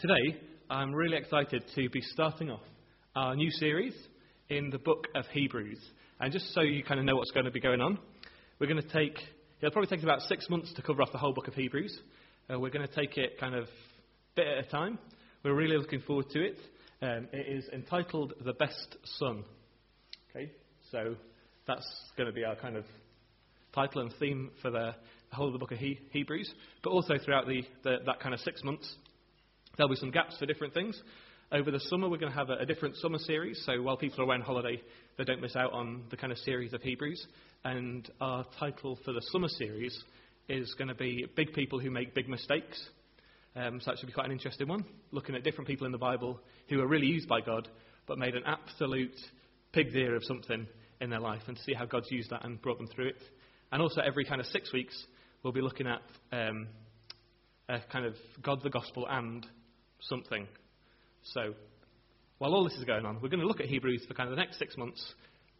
Today, I'm really excited to be starting off our new series in the book of Hebrews. And just so you kind of know what's going to be going on, we're going to take, it'll probably take about six months to cover off the whole book of Hebrews. Uh, we're going to take it kind of bit at a time. We're really looking forward to it. Um, it is entitled The Best Son. Okay, so that's going to be our kind of title and theme for the, the whole of the book of he- Hebrews, but also throughout the, the, that kind of six months. There'll be some gaps for different things. Over the summer, we're going to have a, a, different summer series, so while people are away on holiday, they don't miss out on the kind of series of Hebrews. And our title for the summer series is going to be Big People Who Make Big Mistakes. Um, so that should be quite an interesting one, looking at different people in the Bible who are really used by God, but made an absolute pig's ear of something in their life, and to see how God's used that and brought them through it. And also, every kind of six weeks, we'll be looking at um, a kind of God, the gospel, and something. So, while all this is going on, we're going to look at Hebrews for kind of the next six months.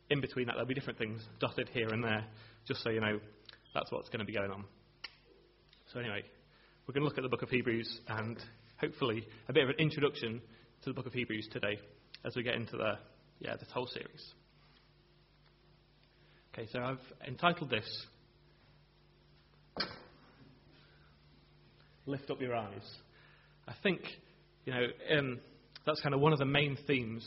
In between that, there'll be different things dotted here and there, just so you know that's what's going to be going on. So, anyway, we're going to look at the book of Hebrews and hopefully a bit of an introduction to the book of Hebrews today as we get into the, yeah, this whole series. Okay, so I've entitled this Lift Up Your Eyes. I think you know, um, that's kind of one of the main themes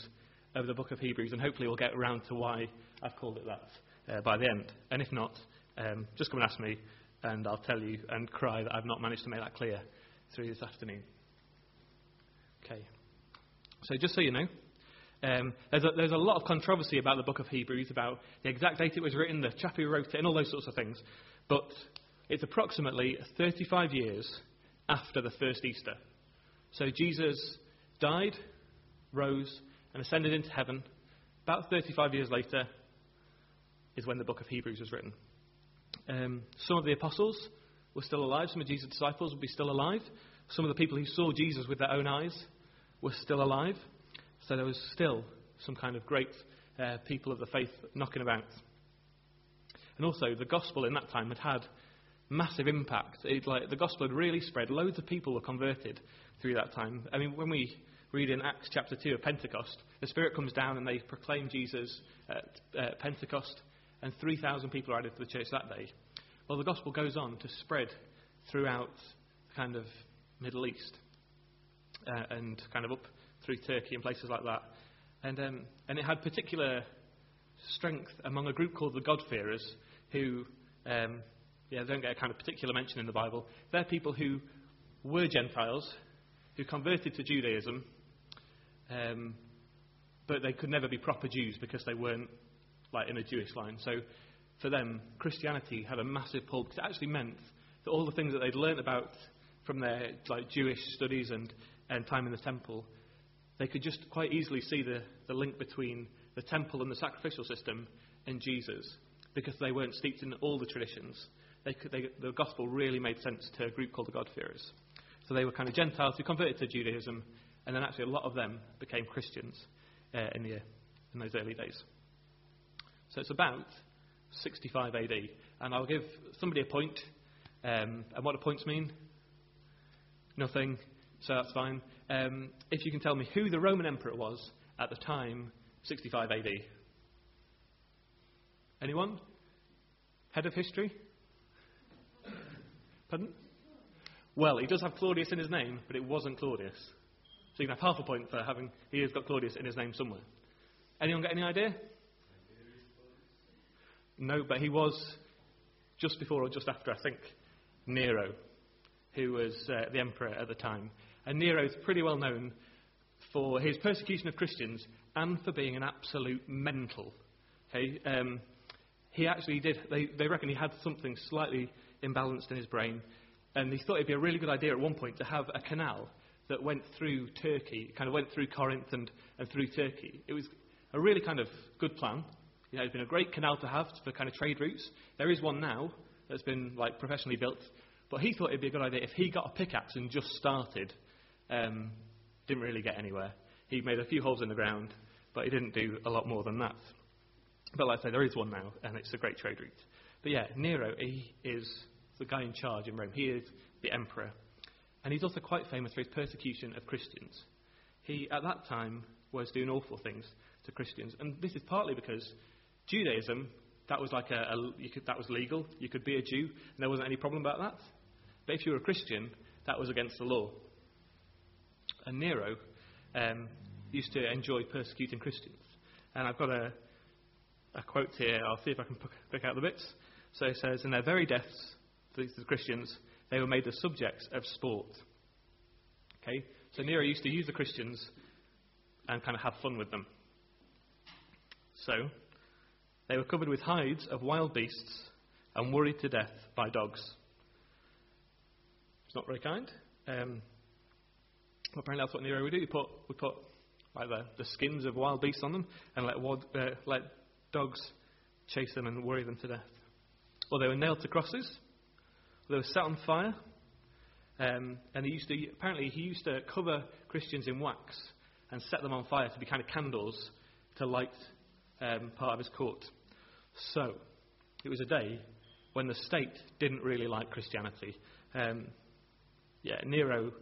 of the book of Hebrews, and hopefully we'll get around to why I've called it that uh, by the end. And if not, um, just come and ask me, and I'll tell you and cry that I've not managed to make that clear through this afternoon. Okay. So just so you know, um, there's, a, there's a lot of controversy about the book of Hebrews, about the exact date it was written, the chap who wrote it, and all those sorts of things. But it's approximately 35 years after the first Easter. So Jesus died, rose, and ascended into heaven. About 35 years later is when the book of Hebrews was written. Um, some of the apostles were still alive. Some of Jesus' disciples would be still alive. Some of the people who saw Jesus with their own eyes were still alive. So there was still some kind of great uh, people of the faith knocking about. And also, the gospel in that time had had massive impact. It, like, the gospel had really spread. Loads of people were converted through that time. I mean, when we read in Acts chapter 2 of Pentecost, the Spirit comes down and they proclaim Jesus at, at Pentecost, and 3,000 people are added to the church that day. Well, the gospel goes on to spread throughout kind of Middle East uh, and kind of up through Turkey and places like that. And, um, and it had particular strength among a group called the God-fearers who um, yeah, don't get a kind of particular mention in the Bible. They're people who were Gentiles who converted to Judaism, um, but they could never be proper Jews because they weren't like in a Jewish line. So for them, Christianity had a massive pull because it actually meant that all the things that they'd learned about from their like Jewish studies and, and time in the temple, they could just quite easily see the, the link between the temple and the sacrificial system and Jesus because they weren't steeped in all the traditions. Could, they, the gospel really made sense to a group called the God-fearers. So they were kind of Gentiles who converted to Judaism, and then actually a lot of them became Christians uh, in, the, in those early days. So it's about 65 AD. And I'll give somebody a point. Um, and what do points mean? Nothing. So that's fine. Um, if you can tell me who the Roman emperor was at the time, 65 AD. Anyone? Head of history? Pardon? Well, he does have Claudius in his name, but it wasn't Claudius. So you can have half a point for having he has got Claudius in his name somewhere. Anyone got any idea? No, but he was just before or just after, I think, Nero, who was uh, the emperor at the time. And Nero is pretty well known for his persecution of Christians and for being an absolute mental. Okay, um, he actually did. They, they reckon he had something slightly imbalanced in his brain, and he thought it'd be a really good idea at one point to have a canal that went through Turkey, kind of went through Corinth and, and through Turkey. It was a really kind of good plan. You know, it's been a great canal to have for kind of trade routes. There is one now that's been like professionally built, but he thought it'd be a good idea if he got a pickaxe and just started. Um, didn't really get anywhere. He made a few holes in the ground, but he didn't do a lot more than that. But like I say, there is one now, and it's a great trade route. But yeah, Nero, he is the guy in charge in Rome. He is the emperor. And he's also quite famous for his persecution of Christians. He, at that time, was doing awful things to Christians. And this is partly because Judaism, that was like a, a could, that was legal. You could be a Jew, and there wasn't any problem about that. But if you were a Christian, that was against the law. And Nero um, used to enjoy persecuting Christians. And I've got a, a quote here. I'll see if I can pick out the bits. So it says, In their very deaths, are the Christians, they were made the subjects of sport. Okay? So Nero used to use the Christians and kind of have fun with them. So, they were covered with hides of wild beasts and worried to death by dogs. It's not very kind. Um, apparently, that's what Nero would do. He put, would put like the, the skins of wild beasts on them and let, uh, let dogs chase them and worry them to death. Or they were nailed to crosses. They were set on fire. Um, and he used to, apparently, he used to cover Christians in wax and set them on fire to be kind of candles to light um, part of his court. So, it was a day when the state didn't really like Christianity. Um, yeah, Nero,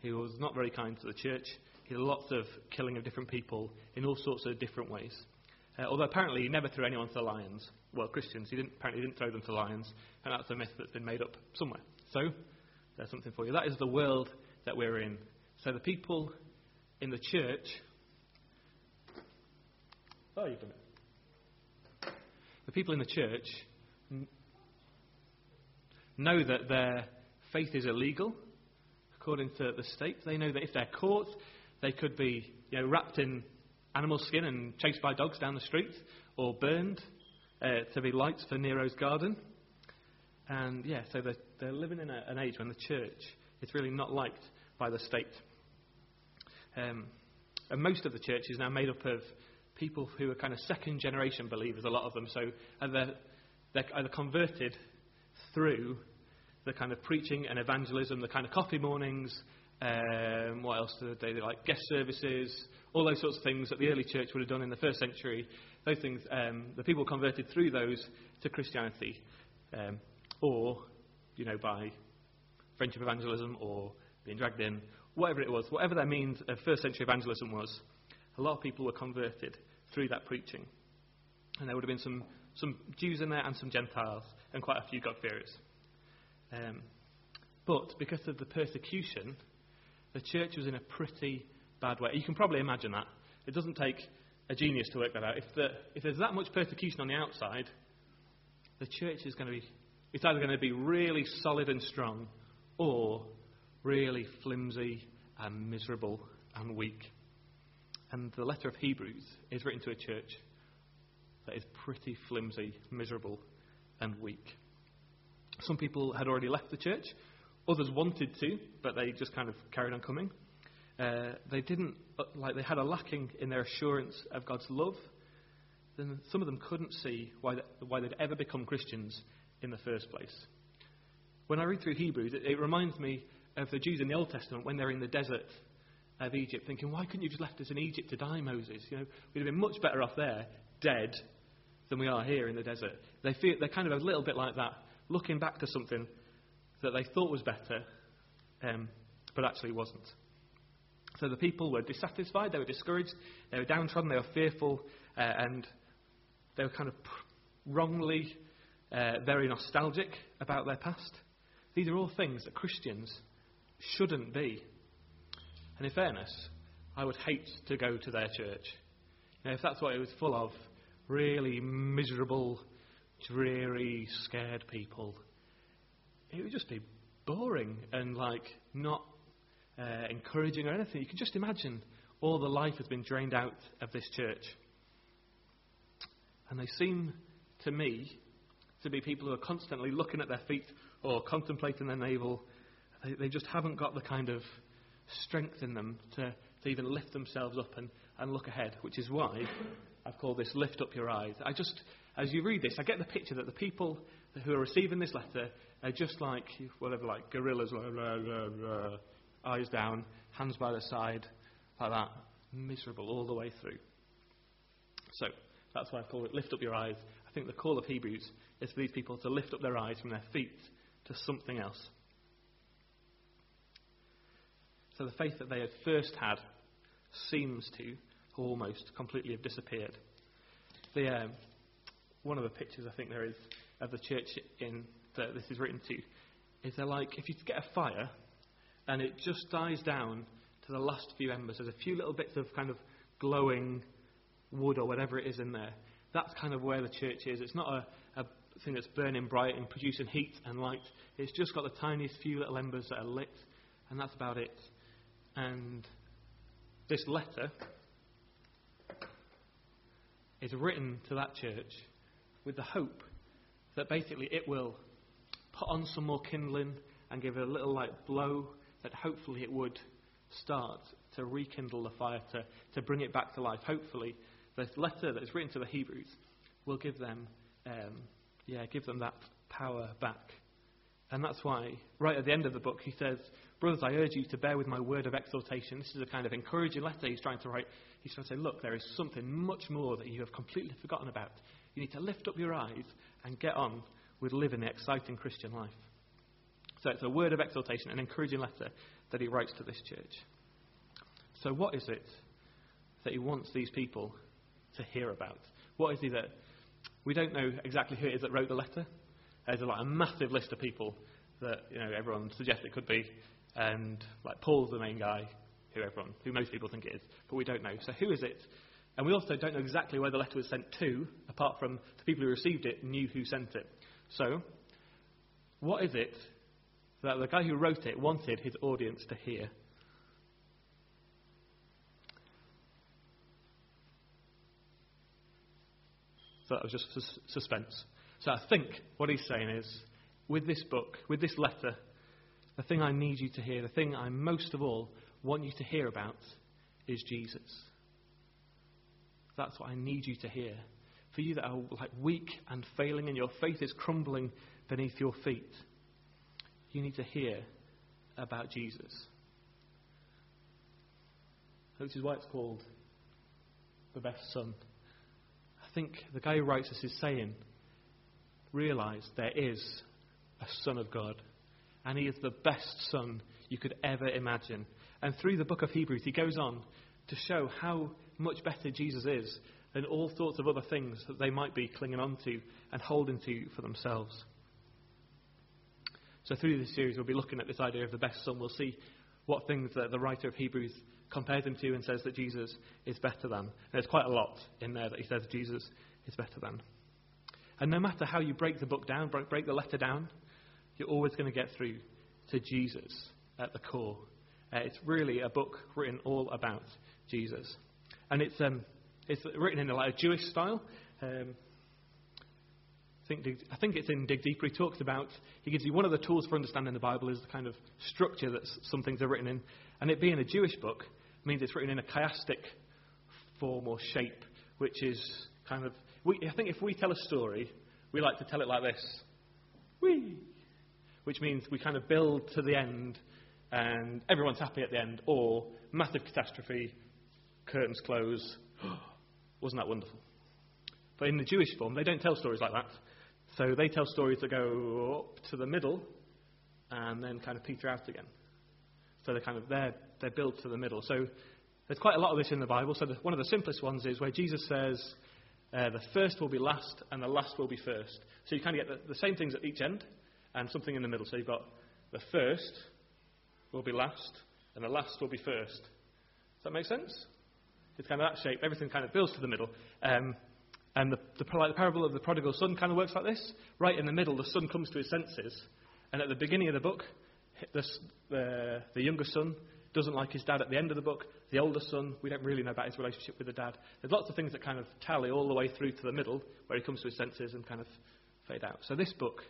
he was not very kind to the church. He had lots of killing of different people in all sorts of different ways. Uh, although apparently he never threw anyone to the lions. Well, Christians, he didn't, apparently didn't throw them to lions, and that's a myth that's been made up somewhere. So, there's something for you. That is the world that we're in. So the people in the church. Oh, you've done it. The people in the church know that their faith is illegal according to the state. They know that if they're caught, they could be you know, wrapped in animal skin and chased by dogs down the street or burned uh, to be lights for Nero's garden. And yeah, so they're, they're living in a, an age when the church is really not liked by the state. Um, and most of the church is now made up of people who are kind of second generation believers, a lot of them. So they're, they're either converted through the kind of preaching and evangelism, the kind of coffee mornings, um, what else do they do? Like guest services, all those sorts of things that the early church would have done in the first century. Those things, um, the people converted through those to Christianity, um, or, you know, by friendship evangelism or being dragged in, whatever it was, whatever their means of first century evangelism was, a lot of people were converted through that preaching. And there would have been some, some Jews in there and some Gentiles, and quite a few God-fearers. Um, but because of the persecution, the church was in a pretty bad way. You can probably imagine that. It doesn't take a genius to work that out. If, the, if there's that much persecution on the outside, the church is going to be, it's either going to be really solid and strong, or really flimsy and miserable and weak. And the letter of Hebrews is written to a church that is pretty flimsy, miserable, and weak. Some people had already left the church, others wanted to, but they just kind of carried on coming. Uh, they didn't, uh, like, they had a lacking in their assurance of God's love. Then some of them couldn't see why, why they'd ever become Christians in the first place. When I read through Hebrews, it, it reminds me of the Jews in the Old Testament when they're in the desert of Egypt, thinking, why couldn't you just left us in Egypt to die, Moses? You know, we'd have been much better off there, dead, than we are here in the desert. They feel they're kind of a little bit like that, looking back to something that they thought was better, um, but actually wasn't. So the people were dissatisfied, they were discouraged, they were downtrodden, they were fearful, uh, and they were kind of wrongly uh, very nostalgic about their past. These are all things that Christians shouldn't be. And in fairness, I would hate to go to their church. Know, if that's what it was full of, really miserable, dreary, scared people, it would just be boring and like not uh, encouraging or anything. You can just imagine all the life has been drained out of this church. And they seem to me to be people who are constantly looking at their feet or contemplating their navel. They, they just haven't got the kind of strength in them to, to even lift themselves up and, and look ahead, which is why I've called this Lift Up Your Eyes. I just, as you read this, I get the picture that the people who are receiving this letter are just like, whatever, like gorillas, blah, blah, blah, eyes down, hands by the side, like that, miserable all the way through. So, that's why I call it Lift Up Your Eyes. I think the call of Hebrews is for these people to lift up their eyes from their feet to something else. So the faith that they had first had seems to almost completely have disappeared. The, um, one of the pictures I think there is of the church in that this is written to is they're like if you get a fire and it just dies down to the last few embers. There's a few little bits of kind of glowing wood or whatever it is in there. That's kind of where the church is. It's not a, a thing that's burning bright and producing heat and light. It's just got the tiniest few little embers that are lit, and that's about it. And this letter is written to that church with the hope that basically it will put on some more kindling and give it a little like blow that hopefully it would start to rekindle the fire, to, to bring it back to life. Hopefully, this letter that is written to the Hebrews will give them, um, yeah, give them that power back. And that's why, right at the end of the book, he says, Brothers, I urge you to bear with my word of exhortation. This is a kind of encouraging letter he's trying to write. He's trying to say, Look, there is something much more that you have completely forgotten about. You need to lift up your eyes and get on with living the exciting Christian life. So it's a word of exhortation, an encouraging letter that he writes to this church. So, what is it that he wants these people to hear about? What is he that we don't know exactly who it is that wrote the letter? There's like a massive list of people that you know everyone suggests it could be, and like Paul's the main guy, who everyone, who most people think it is, but we don't know. So, who is it? And we also don't know exactly where the letter was sent to, apart from the people who received it knew who sent it. So, what is it that the guy who wrote it wanted his audience to hear. So that was just sus- suspense. So I think what he's saying is, with this book, with this letter, the thing I need you to hear, the thing I most of all want you to hear about, is Jesus. That's what I need you to hear. For you that are like weak and failing and your faith is crumbling beneath your feet, you need to hear about Jesus. Which is why it's called the best son. I think the guy who writes this is saying, realize there is a son of God, and he is the best son you could ever imagine. And through the book of Hebrews, he goes on to show how much better Jesus is than all sorts of other things that they might be clinging on to and holding to for themselves. So, through this series, we'll be looking at this idea of the best son. We'll see what things that the writer of Hebrews compares him to and says that Jesus is better than. And there's quite a lot in there that he says Jesus is better than. And no matter how you break the book down, break the letter down, you're always going to get through to Jesus at the core. Uh, it's really a book written all about Jesus. And it's, um, it's written in a, like Jewish style. Um, think, I think it's in Dig Deeper. He talks about, he gives you one of the tools for understanding the Bible is the kind of structure that some things are written in. And it being a Jewish book means it's written in a chiastic form or shape, which is kind of, we, I think if we tell a story, we like to tell it like this. Whee! Which means we kind of build to the end and everyone's happy at the end, or massive catastrophe, curtains close. Wasn't that wonderful? But in the Jewish form, they don't tell stories like that. So they tell stories that go up to the middle and then kind of peter out again. So they're kind of they're, they're built to the middle. So there's quite a lot of this in the Bible. So the, one of the simplest ones is where Jesus says, uh, the first will be last and the last will be first. So you kind of get the, the same things at each end and something in the middle. So you've got the first will be last and the last will be first. Does that make sense? It's kind of that shape. Everything kind of builds to the middle. Um, and the, the, the parable of the prodigal son kind of works like this. Right in the middle, the son comes to his senses. And at the beginning of the book, the, the, the younger son doesn't like his dad at the end of the book. The older son, we don't really know about his relationship with the dad. There's lots of things that kind of tally all the way through to the middle, where he comes to his senses and kind of fade out. So this book,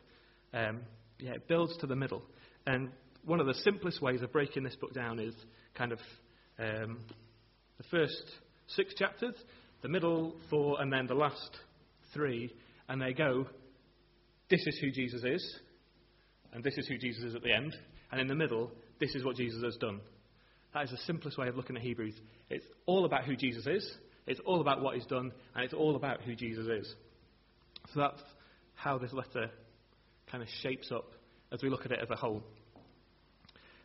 um, yeah, it builds to the middle. And one of the simplest ways of breaking this book down is kind of um, the first six chapters the middle four, and then the last three, and they go, This is who Jesus is, and this is who Jesus is at the end, and in the middle, this is what Jesus has done. That is the simplest way of looking at Hebrews. It's all about who Jesus is, it's all about what he's done, and it's all about who Jesus is. So that's how this letter kind of shapes up as we look at it as a whole.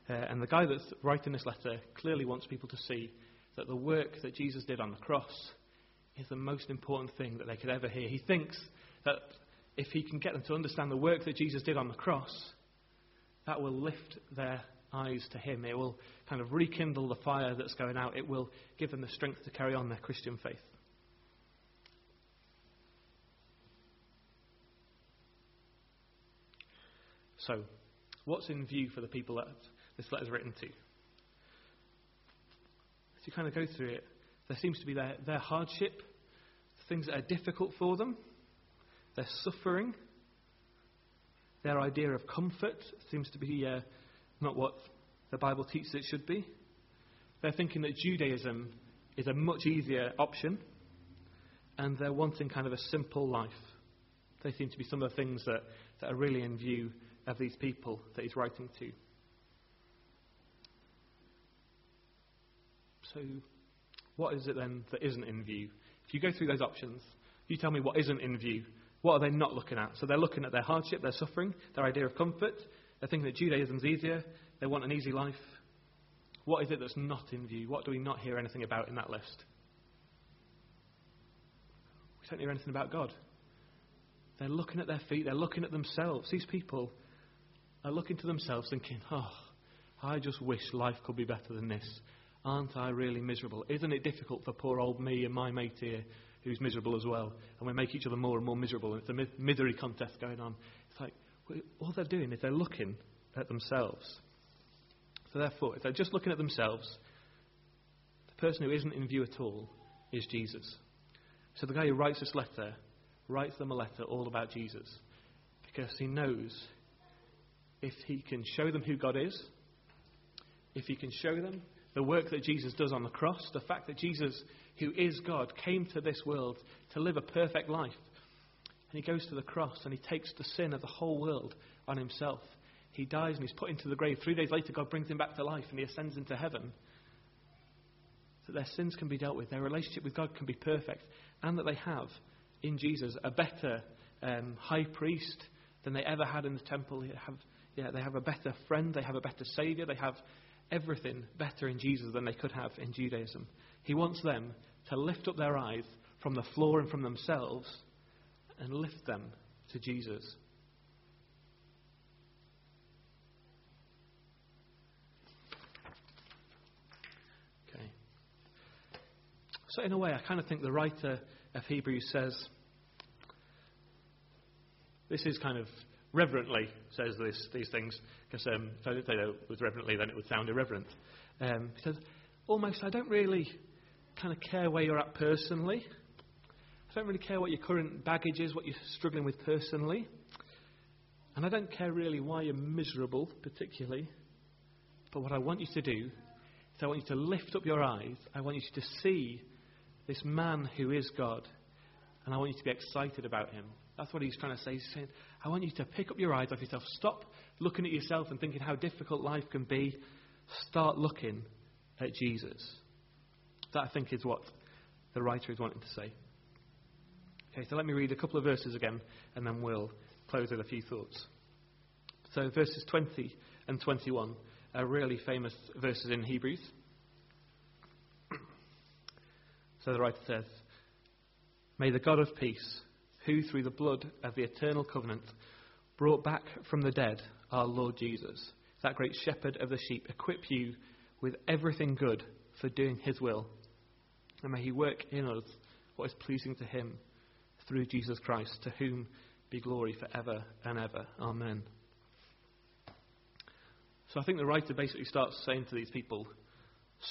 Uh, and the guy that's writing this letter clearly wants people to see that the work that Jesus did on the cross is the most important thing that they could ever hear. He thinks that if he can get them to understand the work that Jesus did on the cross, that will lift their eyes to him. It will kind of rekindle the fire that's going out. It will give them the strength to carry on their Christian faith. So, what's in view for the people that this letter's written to? As you kind of go through it, there seems to be their, their hardship, things that are difficult for them, their suffering, their idea of comfort seems to be uh, not what the Bible teaches it should be. They're thinking that Judaism is a much easier option, and they're wanting kind of a simple life. They seem to be some of the things that, that are really in view of these people that he's writing to. So, what is it then that isn't in view? If you go through those options, you tell me what isn't in view. What are they not looking at? So they're looking at their hardship, their suffering, their idea of comfort. They're thinking that Judaism's easier. They want an easy life. What is it that's not in view? What do we not hear anything about in that list? We don't hear anything about God. They're looking at their feet, they're looking at themselves. These people are looking to themselves thinking, oh, I just wish life could be better than this. Aren't I really miserable? Isn't it difficult for poor old me and my mate here who's miserable as well? And we make each other more and more miserable. And it's a misery contest going on. It's like, all they're doing is they're looking at themselves. So therefore, if they're just looking at themselves, the person who isn't in view at all is Jesus. So the guy who writes this letter writes them a letter all about Jesus because he knows if he can show them who God is, if he can show them the work that Jesus does on the cross, the fact that Jesus, who is God, came to this world to live a perfect life. And he goes to the cross and he takes the sin of the whole world on himself. He dies and he's put into the grave. Three days later, God brings him back to life and he ascends into heaven. That their sins can be dealt with, their relationship with God can be perfect, and that they have in Jesus a better um, high priest than they ever had in the temple. They have yeah, they have a better friend, they have a better Saviour, they have everything better in Jesus than they could have in Judaism. He wants them to lift up their eyes from the floor and from themselves and lift them to Jesus. Okay. So, in a way, I kind of think the writer of Hebrews says this is kind of reverently says this, these things, because um, if I didn't say that reverently, then it would sound irreverent. Um, he says, almost, I don't really kind of care where you're at personally. I don't really care what your current baggage is, what you're struggling with personally. And I don't care really why you're miserable, particularly. But what I want you to do is I want you to lift up your eyes. I want you to see this man who is God. And I want you to be excited about him. That's what he's trying to say. He's saying, I want you to pick up your eyes off yourself. Stop looking at yourself and thinking how difficult life can be. Start looking at Jesus. That, I think, is what the writer is wanting to say. Okay, so let me read a couple of verses again, and then we'll close with a few thoughts. So, verses 20 and 21 are really famous verses in Hebrews. So the writer says, May the God of peace who, through the blood of the eternal covenant, brought back from the dead our Lord Jesus, that great shepherd of the sheep, equip you with everything good for doing his will. And may he work in us what is pleasing to him through Jesus Christ, to whom be glory forever and ever. Amen. So I think the writer basically starts saying to these people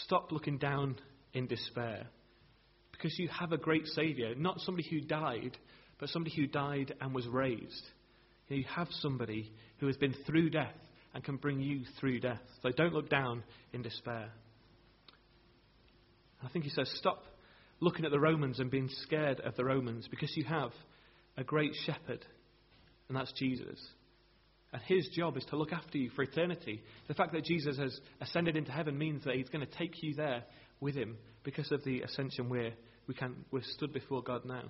stop looking down in despair because you have a great Saviour, not somebody who died but somebody who died and was raised. You have somebody who has been through death and can bring you through death. So don't look down in despair. I think he says, stop looking at the Romans and being scared of the Romans because you have a great shepherd, and that's Jesus. And his job is to look after you for eternity. The fact that Jesus has ascended into heaven means that he's going to take you there with him because of the ascension we're, we can, we're stood before God now.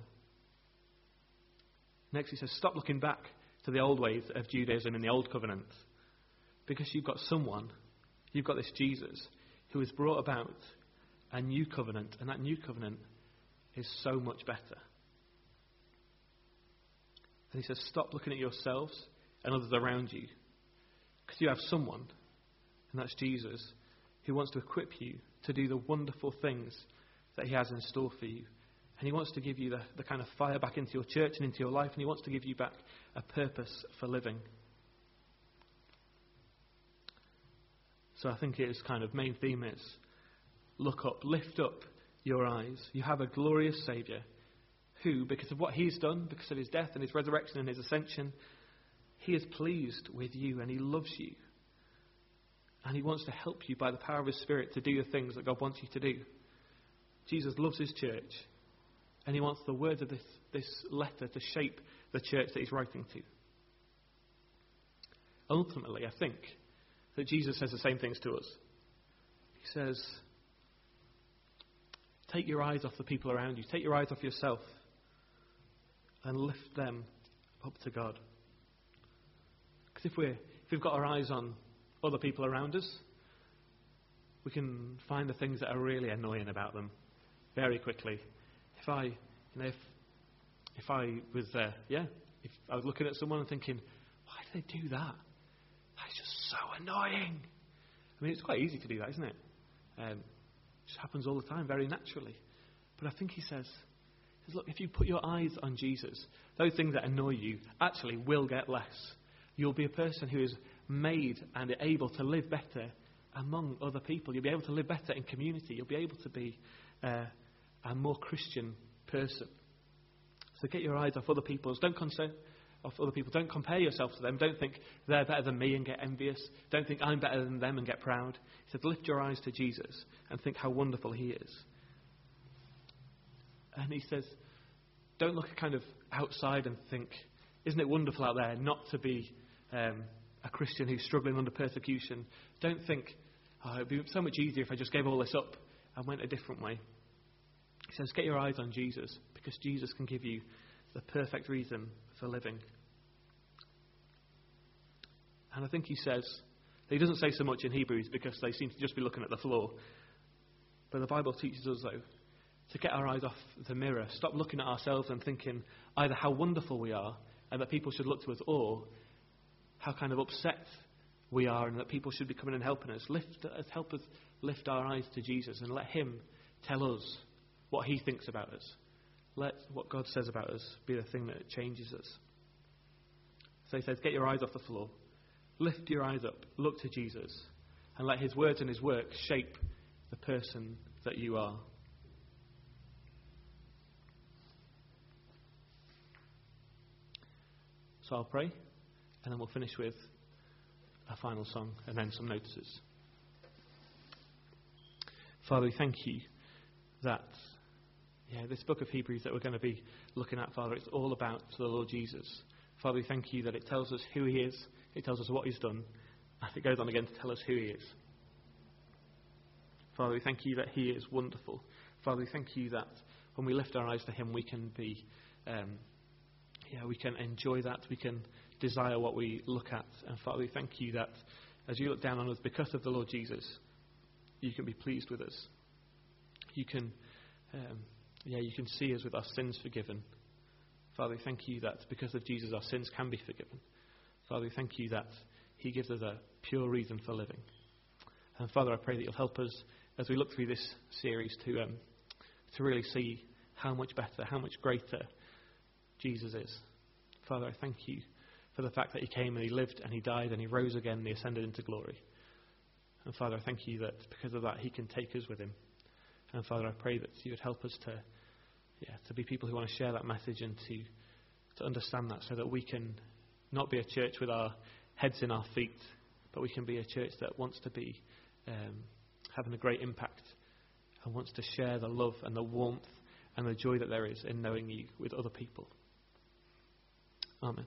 Next, he says, stop looking back to the old ways of Judaism and the old covenant because you've got someone You've got this Jesus who has brought about a new covenant, and that new covenant is so much better. And he says, Stop looking at yourselves and others around you, because you have someone, and that's Jesus, who wants to equip you to do the wonderful things that he has in store for you. And he wants to give you the, the kind of fire back into your church and into your life, and he wants to give you back a purpose for living. So I think his kind of main theme is look up, lift up your eyes. You have a glorious Saviour who, because of what he's done, because of his death and his resurrection and his ascension, he is pleased with you and he loves you. And he wants to help you by the power of his Spirit to do the things that God wants you to do. Jesus loves his church and he wants the words of this, this letter to shape the church that he's writing to. Ultimately, I think that Jesus says the same things to us. He says, Take your eyes off the people around you, take your eyes off yourself, and lift them up to God. Because if, we're, if we've got our eyes on other people around us, we can find the things that are really annoying about them very quickly. If I, you know, if, if I was, uh, yeah, if I was looking at someone and thinking, why do they do that? That's just so annoying. I mean, it's quite easy to do that, isn't it? Um, it just happens all the time, very naturally. But I think he says, says, look, if you put your eyes on Jesus, those things that annoy you actually will get less. You'll be a person who is made and able to live better among other people. You'll be able to live better in community. You'll be able to be uh, a more Christian person. So get your eyes off other people's. Don't concern off other people. Don't compare yourself to them. Don't think they're better than me and get envious. Don't think I'm better than them and get proud. He said, lift your eyes to Jesus and think how wonderful he is. And he says, don't look kind of outside and think, isn't it wonderful out there not to be um, a Christian who's struggling under persecution? Don't think, oh, it would be so much easier if I just gave all this up and went a different way. He says, get your eyes on Jesus because Jesus can give you the perfect reason for living. And I think he says, he doesn't say so much in Hebrews because they seem to just be looking at the floor. But the Bible teaches us, though, to get our eyes off the mirror, stop looking at ourselves and thinking either how wonderful we are and that people should look to us, or how kind of upset we are and that people should be coming and helping us. Lift, help us lift our eyes to Jesus and let Him tell us what He thinks about us. Let what God says about us be the thing that changes us. So He says, get your eyes off the floor. Lift your eyes up. Look to Jesus. And let His words and His work shape the person that you are. So I'll pray, and then we'll finish with a final song and then some notices. Father, we thank you that yeah, this book of Hebrews that we're going to be looking at, Father, it's all about the Lord Jesus. Father, we thank you that it tells us who he is, it tells us what he's done, and it goes on again to tell us who he is. Father, we thank you that he is wonderful. Father, we thank you that when we lift our eyes to him, we can be um, yeah, we can enjoy that. We can desire what we look at. And Father, we thank you that as you look down on us because of the Lord Jesus, you can be pleased with us. You can, um, yeah, you can see us with our sins forgiven. Father, we thank you that because of Jesus, our sins can be forgiven. Father, we thank you that He gives us a pure reason for living. And Father, I pray that you'll help us as we look through this series to um, to really see how much better, how much greater Jesus is. Father, I thank you for the fact that he came and he lived and he died and he rose again and he ascended into glory. And Father, I thank you that because of that he can take us with him. And Father, I pray that you would help us to, yeah, to be people who want to share that message and to, to understand that so that we can not be a church with our heads in our feet, but we can be a church that wants to be um, having a great impact and wants to share the love and the warmth and the joy that there is in knowing you with other people. Amen.